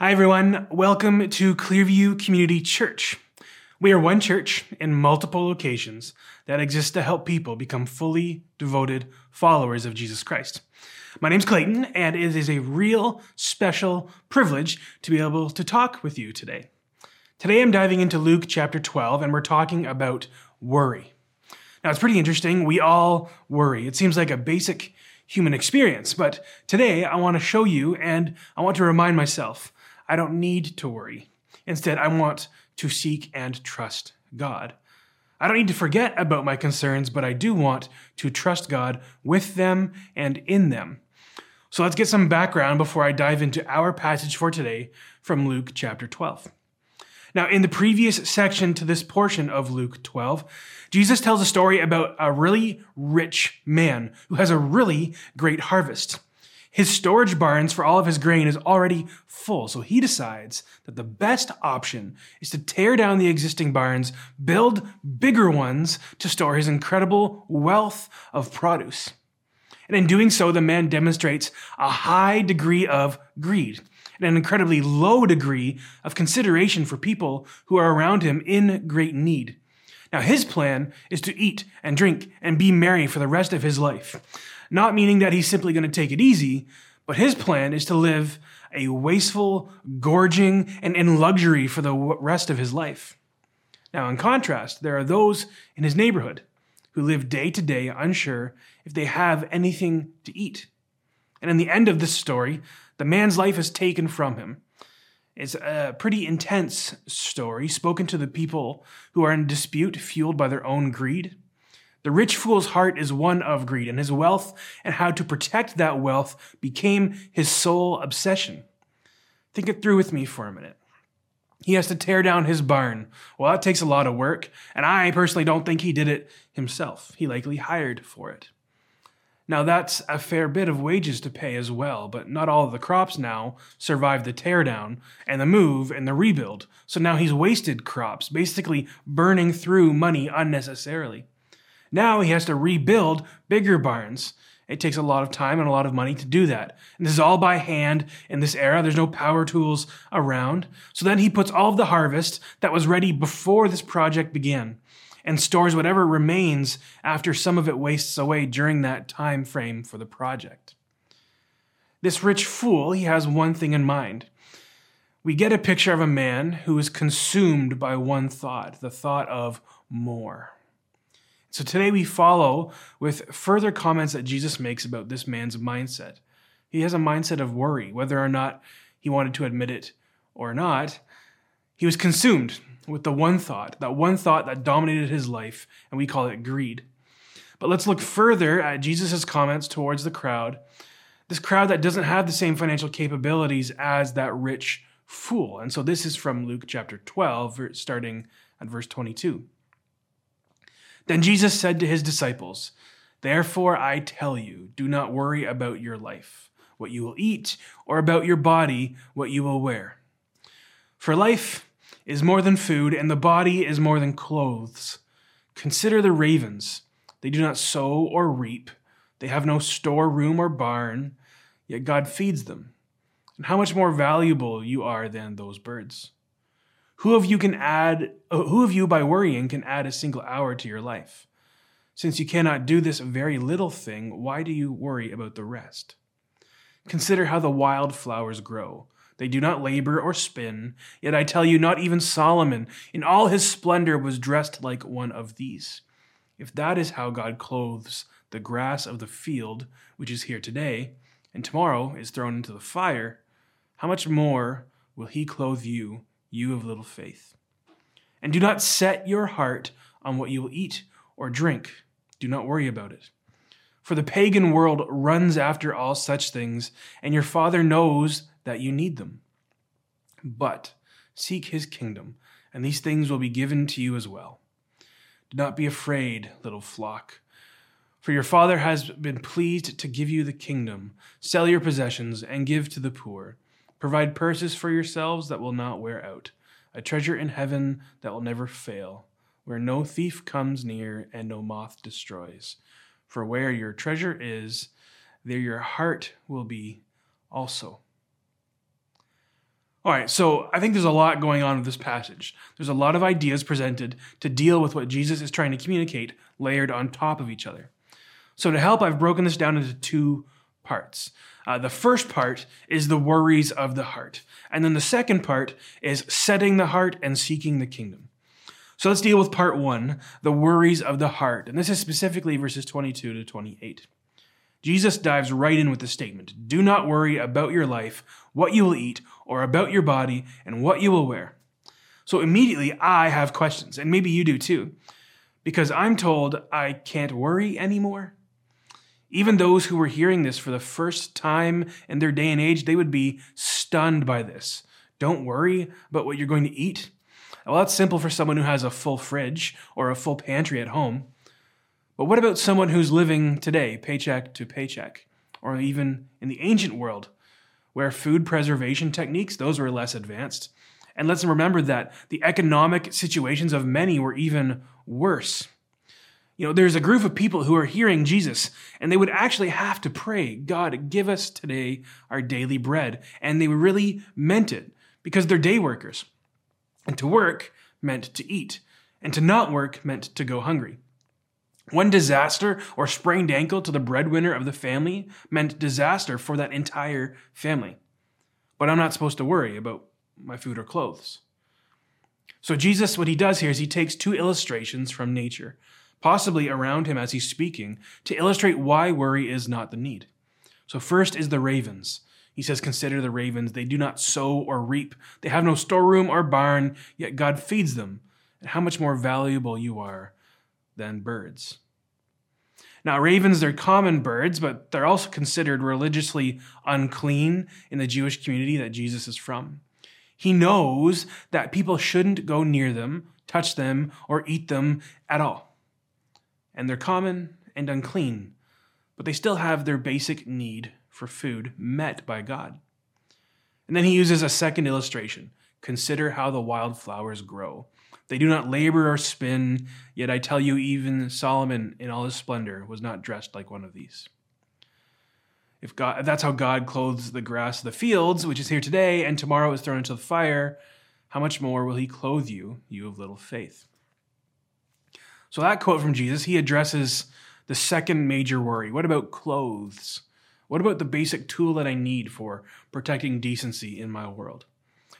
Hi, everyone. Welcome to Clearview Community Church. We are one church in multiple locations that exists to help people become fully devoted followers of Jesus Christ. My name's Clayton, and it is a real special privilege to be able to talk with you today. Today, I'm diving into Luke chapter 12, and we're talking about worry. Now, it's pretty interesting. We all worry. It seems like a basic human experience, but today I want to show you and I want to remind myself I don't need to worry. Instead, I want to seek and trust God. I don't need to forget about my concerns, but I do want to trust God with them and in them. So let's get some background before I dive into our passage for today from Luke chapter 12. Now, in the previous section to this portion of Luke 12, Jesus tells a story about a really rich man who has a really great harvest. His storage barns for all of his grain is already full, so he decides that the best option is to tear down the existing barns, build bigger ones to store his incredible wealth of produce. And in doing so, the man demonstrates a high degree of greed and an incredibly low degree of consideration for people who are around him in great need. Now, his plan is to eat and drink and be merry for the rest of his life. Not meaning that he's simply going to take it easy, but his plan is to live a wasteful, gorging, and in luxury for the rest of his life. Now, in contrast, there are those in his neighborhood who live day to day unsure if they have anything to eat. And in the end of this story, the man's life is taken from him. It's a pretty intense story spoken to the people who are in dispute, fueled by their own greed. The rich fool's heart is one of greed, and his wealth and how to protect that wealth became his sole obsession. Think it through with me for a minute. He has to tear down his barn. Well, that takes a lot of work, and I personally don't think he did it himself. He likely hired for it. Now, that's a fair bit of wages to pay as well, but not all of the crops now survive the teardown and the move and the rebuild. So now he's wasted crops, basically burning through money unnecessarily. Now he has to rebuild bigger barns. It takes a lot of time and a lot of money to do that. And this is all by hand in this era. There's no power tools around. So then he puts all of the harvest that was ready before this project began and stores whatever remains after some of it wastes away during that time frame for the project. This rich fool, he has one thing in mind. We get a picture of a man who is consumed by one thought, the thought of more. So today we follow with further comments that Jesus makes about this man's mindset. He has a mindset of worry, whether or not he wanted to admit it or not. He was consumed with the one thought, that one thought that dominated his life, and we call it greed. But let's look further at Jesus' comments towards the crowd, this crowd that doesn't have the same financial capabilities as that rich fool. And so this is from Luke chapter 12, starting at verse 22. Then Jesus said to his disciples, Therefore I tell you, do not worry about your life, what you will eat, or about your body, what you will wear. For life is more than food, and the body is more than clothes. Consider the ravens. They do not sow or reap, they have no storeroom or barn, yet God feeds them. And how much more valuable you are than those birds. Who of you can add uh, who of you by worrying can add a single hour to your life? Since you cannot do this very little thing, why do you worry about the rest? Consider how the wild flowers grow. They do not labor or spin. Yet I tell you, not even Solomon in all his splendor was dressed like one of these. If that is how God clothes the grass of the field, which is here today, and tomorrow is thrown into the fire, how much more will he clothe you, you of little faith? And do not set your heart on what you will eat or drink. Do not worry about it. For the pagan world runs after all such things, and your Father knows that you need them. But seek his kingdom, and these things will be given to you as well. Do not be afraid, little flock, for your Father has been pleased to give you the kingdom. Sell your possessions and give to the poor. Provide purses for yourselves that will not wear out, a treasure in heaven that will never fail, where no thief comes near and no moth destroys. For where your treasure is, there your heart will be also. All right, so I think there's a lot going on with this passage. There's a lot of ideas presented to deal with what Jesus is trying to communicate, layered on top of each other. So, to help, I've broken this down into two parts. Uh, the first part is the worries of the heart. And then the second part is setting the heart and seeking the kingdom. So let's deal with part one the worries of the heart. And this is specifically verses 22 to 28. Jesus dives right in with the statement Do not worry about your life, what you will eat, or about your body and what you will wear. So immediately I have questions, and maybe you do too, because I'm told I can't worry anymore. Even those who were hearing this for the first time in their day and age, they would be stunned by this. Don't worry about what you're going to eat. Well, that's simple for someone who has a full fridge or a full pantry at home. But what about someone who's living today, paycheck to paycheck, or even in the ancient world, where food preservation techniques, those were less advanced? And let's remember that the economic situations of many were even worse. You know, there's a group of people who are hearing Jesus, and they would actually have to pray, God, give us today our daily bread. And they really meant it because they're day workers. And to work meant to eat, and to not work meant to go hungry. One disaster or sprained ankle to the breadwinner of the family meant disaster for that entire family. But I'm not supposed to worry about my food or clothes. So, Jesus, what he does here is he takes two illustrations from nature, possibly around him as he's speaking, to illustrate why worry is not the need. So, first is the ravens. He says, Consider the ravens. They do not sow or reap, they have no storeroom or barn, yet God feeds them. And how much more valuable you are than birds. Now, ravens, they're common birds, but they're also considered religiously unclean in the Jewish community that Jesus is from. He knows that people shouldn't go near them, touch them, or eat them at all. And they're common and unclean, but they still have their basic need for food met by God. And then he uses a second illustration. Consider how the wild flowers grow. They do not labor or spin, yet I tell you, even Solomon in all his splendor was not dressed like one of these. If, God, that's how God clothes the grass of the fields, which is here today and tomorrow is thrown into the fire, how much more will he clothe you, you of little faith? So, that quote from Jesus, he addresses the second major worry. What about clothes? What about the basic tool that I need for protecting decency in my world?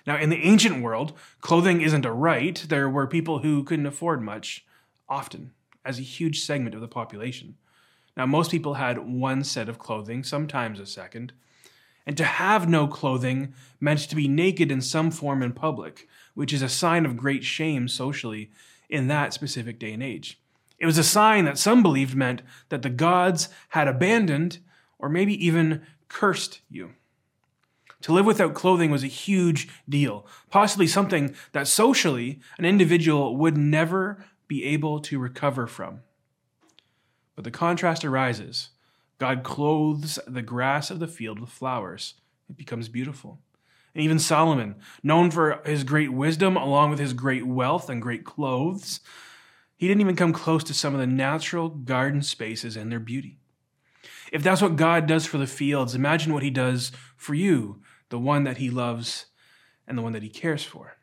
Now, in the ancient world, clothing isn't a right. There were people who couldn't afford much, often, as a huge segment of the population. Now, most people had one set of clothing, sometimes a second. And to have no clothing meant to be naked in some form in public, which is a sign of great shame socially in that specific day and age. It was a sign that some believed meant that the gods had abandoned or maybe even cursed you. To live without clothing was a huge deal, possibly something that socially an individual would never be able to recover from. But the contrast arises. God clothes the grass of the field with flowers. It becomes beautiful. And even Solomon, known for his great wisdom along with his great wealth and great clothes, he didn't even come close to some of the natural garden spaces and their beauty. If that's what God does for the fields, imagine what he does for you, the one that he loves and the one that he cares for.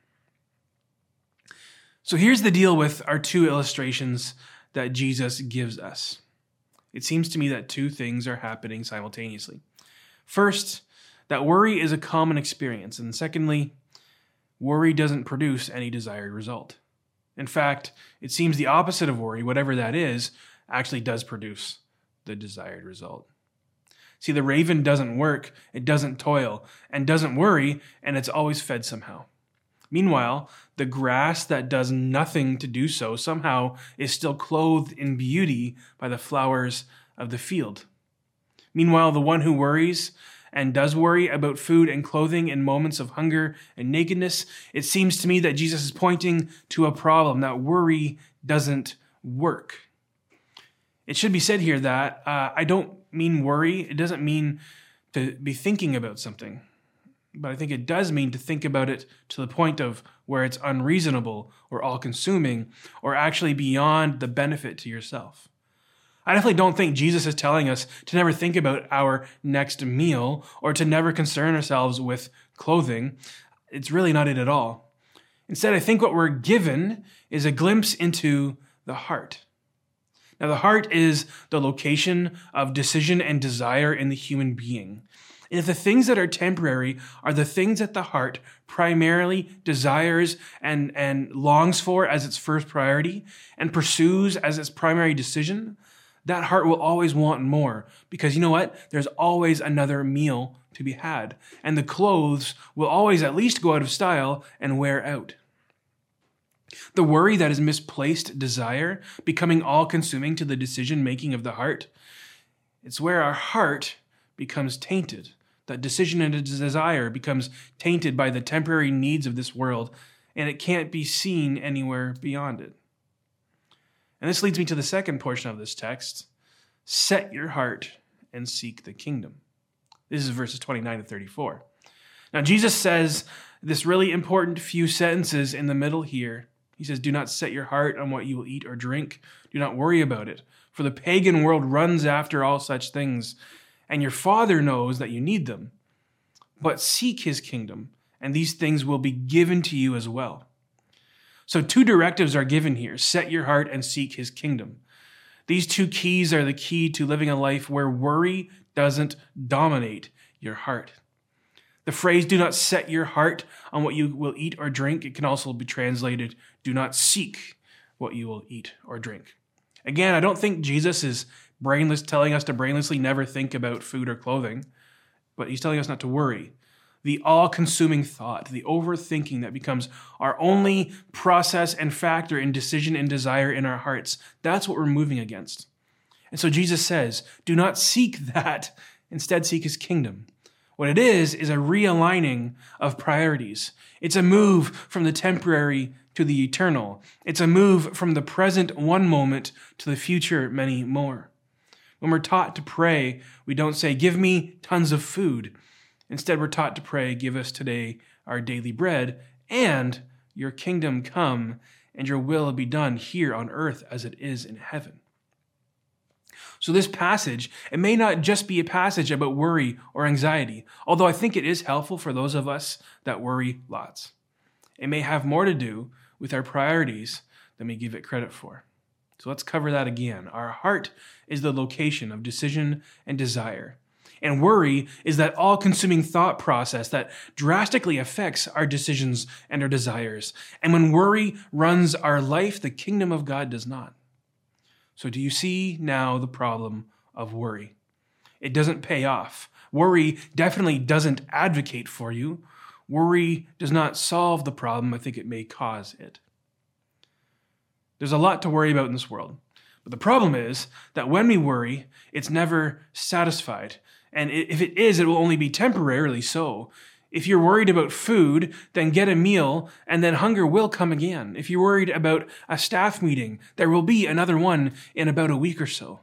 So here's the deal with our two illustrations that Jesus gives us. It seems to me that two things are happening simultaneously. First, that worry is a common experience. And secondly, worry doesn't produce any desired result. In fact, it seems the opposite of worry, whatever that is, actually does produce the desired result. See, the raven doesn't work, it doesn't toil, and doesn't worry, and it's always fed somehow. Meanwhile, the grass that does nothing to do so somehow is still clothed in beauty by the flowers of the field. Meanwhile, the one who worries and does worry about food and clothing in moments of hunger and nakedness, it seems to me that Jesus is pointing to a problem that worry doesn't work. It should be said here that uh, I don't mean worry. It doesn't mean to be thinking about something. But I think it does mean to think about it to the point of where it's unreasonable or all consuming or actually beyond the benefit to yourself. I definitely don't think Jesus is telling us to never think about our next meal or to never concern ourselves with clothing. it's really not it at all. Instead, I think what we're given is a glimpse into the heart. Now, the heart is the location of decision and desire in the human being. And if the things that are temporary are the things that the heart primarily desires and, and longs for as its first priority and pursues as its primary decision, that heart will always want more because you know what? There's always another meal to be had. And the clothes will always at least go out of style and wear out. The worry that is misplaced desire, becoming all consuming to the decision making of the heart, it's where our heart becomes tainted. That decision and desire becomes tainted by the temporary needs of this world, and it can't be seen anywhere beyond it. And this leads me to the second portion of this text set your heart and seek the kingdom. This is verses 29 to 34. Now, Jesus says this really important few sentences in the middle here. He says, Do not set your heart on what you will eat or drink. Do not worry about it, for the pagan world runs after all such things and your Father knows that you need them. But seek his kingdom, and these things will be given to you as well. So, two directives are given here set your heart and seek his kingdom. These two keys are the key to living a life where worry doesn't dominate your heart. The phrase, do not set your heart on what you will eat or drink, it can also be translated, do not seek what you will eat or drink. Again, I don't think Jesus is brainless, telling us to brainlessly never think about food or clothing, but he's telling us not to worry. The all consuming thought, the overthinking that becomes our only process and factor in decision and desire in our hearts, that's what we're moving against. And so Jesus says, do not seek that, instead, seek his kingdom. What it is, is a realigning of priorities. It's a move from the temporary to the eternal. It's a move from the present one moment to the future many more. When we're taught to pray, we don't say, Give me tons of food. Instead, we're taught to pray, Give us today our daily bread, and your kingdom come, and your will be done here on earth as it is in heaven. So, this passage, it may not just be a passage about worry or anxiety, although I think it is helpful for those of us that worry lots. It may have more to do with our priorities than we give it credit for. So let's cover that again. Our heart is the location of decision and desire. And worry is that all consuming thought process that drastically affects our decisions and our desires. And when worry runs our life, the kingdom of God does not. So, do you see now the problem of worry? It doesn't pay off. Worry definitely doesn't advocate for you. Worry does not solve the problem. I think it may cause it. There's a lot to worry about in this world. But the problem is that when we worry, it's never satisfied. And if it is, it will only be temporarily so. If you're worried about food, then get a meal, and then hunger will come again. If you're worried about a staff meeting, there will be another one in about a week or so.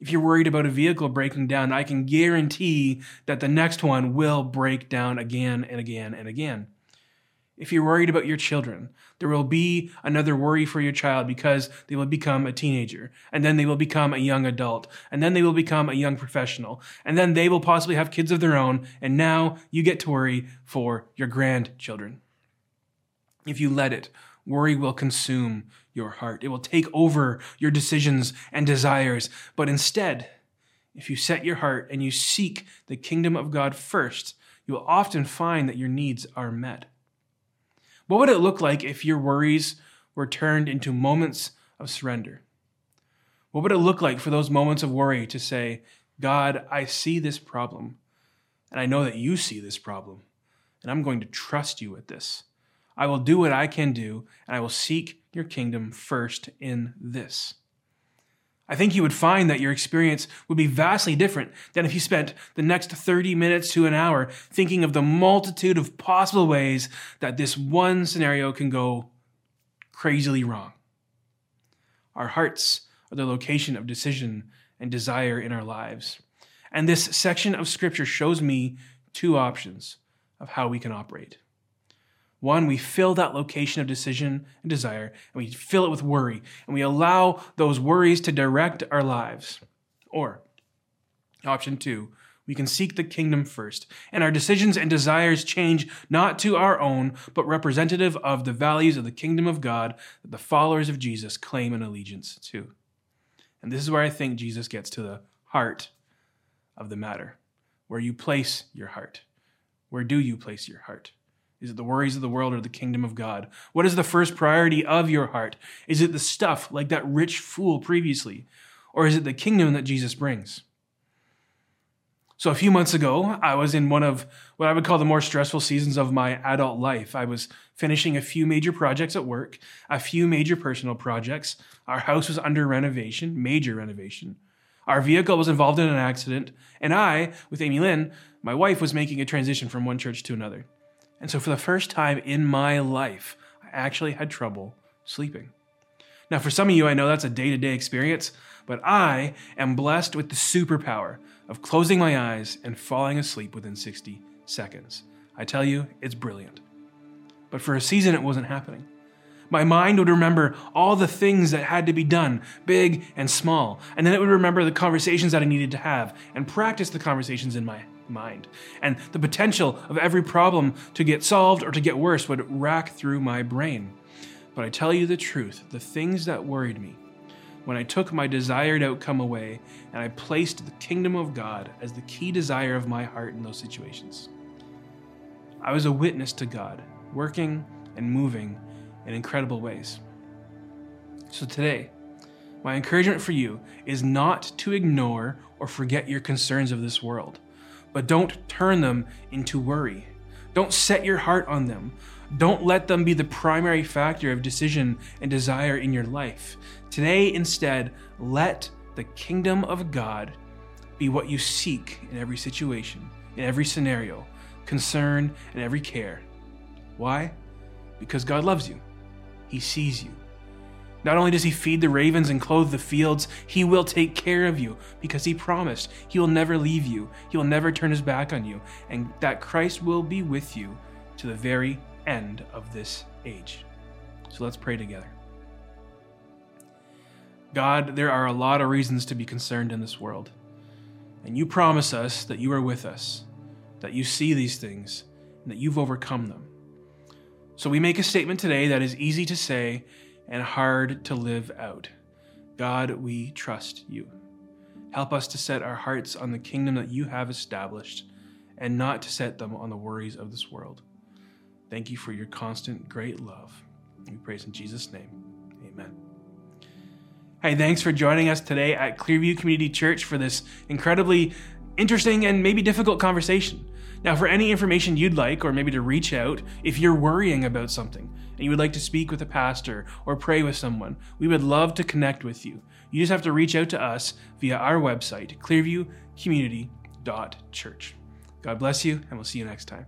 If you're worried about a vehicle breaking down, I can guarantee that the next one will break down again and again and again. If you're worried about your children, there will be another worry for your child because they will become a teenager, and then they will become a young adult, and then they will become a young professional, and then they will possibly have kids of their own, and now you get to worry for your grandchildren. If you let it, worry will consume your heart. It will take over your decisions and desires. But instead, if you set your heart and you seek the kingdom of God first, you will often find that your needs are met. What would it look like if your worries were turned into moments of surrender? What would it look like for those moments of worry to say, God, I see this problem, and I know that you see this problem, and I'm going to trust you with this. I will do what I can do, and I will seek your kingdom first in this. I think you would find that your experience would be vastly different than if you spent the next 30 minutes to an hour thinking of the multitude of possible ways that this one scenario can go crazily wrong. Our hearts are the location of decision and desire in our lives. And this section of Scripture shows me two options of how we can operate. One, we fill that location of decision and desire, and we fill it with worry, and we allow those worries to direct our lives. Or, option two, we can seek the kingdom first, and our decisions and desires change not to our own, but representative of the values of the kingdom of God that the followers of Jesus claim an allegiance to. And this is where I think Jesus gets to the heart of the matter, where you place your heart. Where do you place your heart? Is it the worries of the world or the kingdom of God? What is the first priority of your heart? Is it the stuff like that rich fool previously? Or is it the kingdom that Jesus brings? So, a few months ago, I was in one of what I would call the more stressful seasons of my adult life. I was finishing a few major projects at work, a few major personal projects. Our house was under renovation, major renovation. Our vehicle was involved in an accident, and I, with Amy Lynn, my wife, was making a transition from one church to another. And so, for the first time in my life, I actually had trouble sleeping. Now, for some of you, I know that's a day to day experience, but I am blessed with the superpower of closing my eyes and falling asleep within 60 seconds. I tell you, it's brilliant. But for a season, it wasn't happening. My mind would remember all the things that had to be done, big and small, and then it would remember the conversations that I needed to have and practice the conversations in my mind. And the potential of every problem to get solved or to get worse would rack through my brain. But I tell you the truth, the things that worried me, when I took my desired outcome away and I placed the kingdom of God as the key desire of my heart in those situations. I was a witness to God, working and moving in incredible ways. So today, my encouragement for you is not to ignore or forget your concerns of this world, but don't turn them into worry. Don't set your heart on them. Don't let them be the primary factor of decision and desire in your life. Today, instead, let the kingdom of God be what you seek in every situation, in every scenario, concern, and every care. Why? Because God loves you. He sees you. Not only does he feed the ravens and clothe the fields, he will take care of you because he promised he will never leave you. He will never turn his back on you, and that Christ will be with you to the very end of this age. So let's pray together. God, there are a lot of reasons to be concerned in this world. And you promise us that you are with us, that you see these things, and that you've overcome them. So we make a statement today that is easy to say and hard to live out. God, we trust you. Help us to set our hearts on the kingdom that you have established and not to set them on the worries of this world. Thank you for your constant great love. We praise in Jesus' name. Amen. Hey, thanks for joining us today at Clearview Community Church for this incredibly interesting and maybe difficult conversation. Now, for any information you'd like, or maybe to reach out if you're worrying about something and you would like to speak with a pastor or pray with someone, we would love to connect with you. You just have to reach out to us via our website, clearviewcommunity.church. God bless you, and we'll see you next time.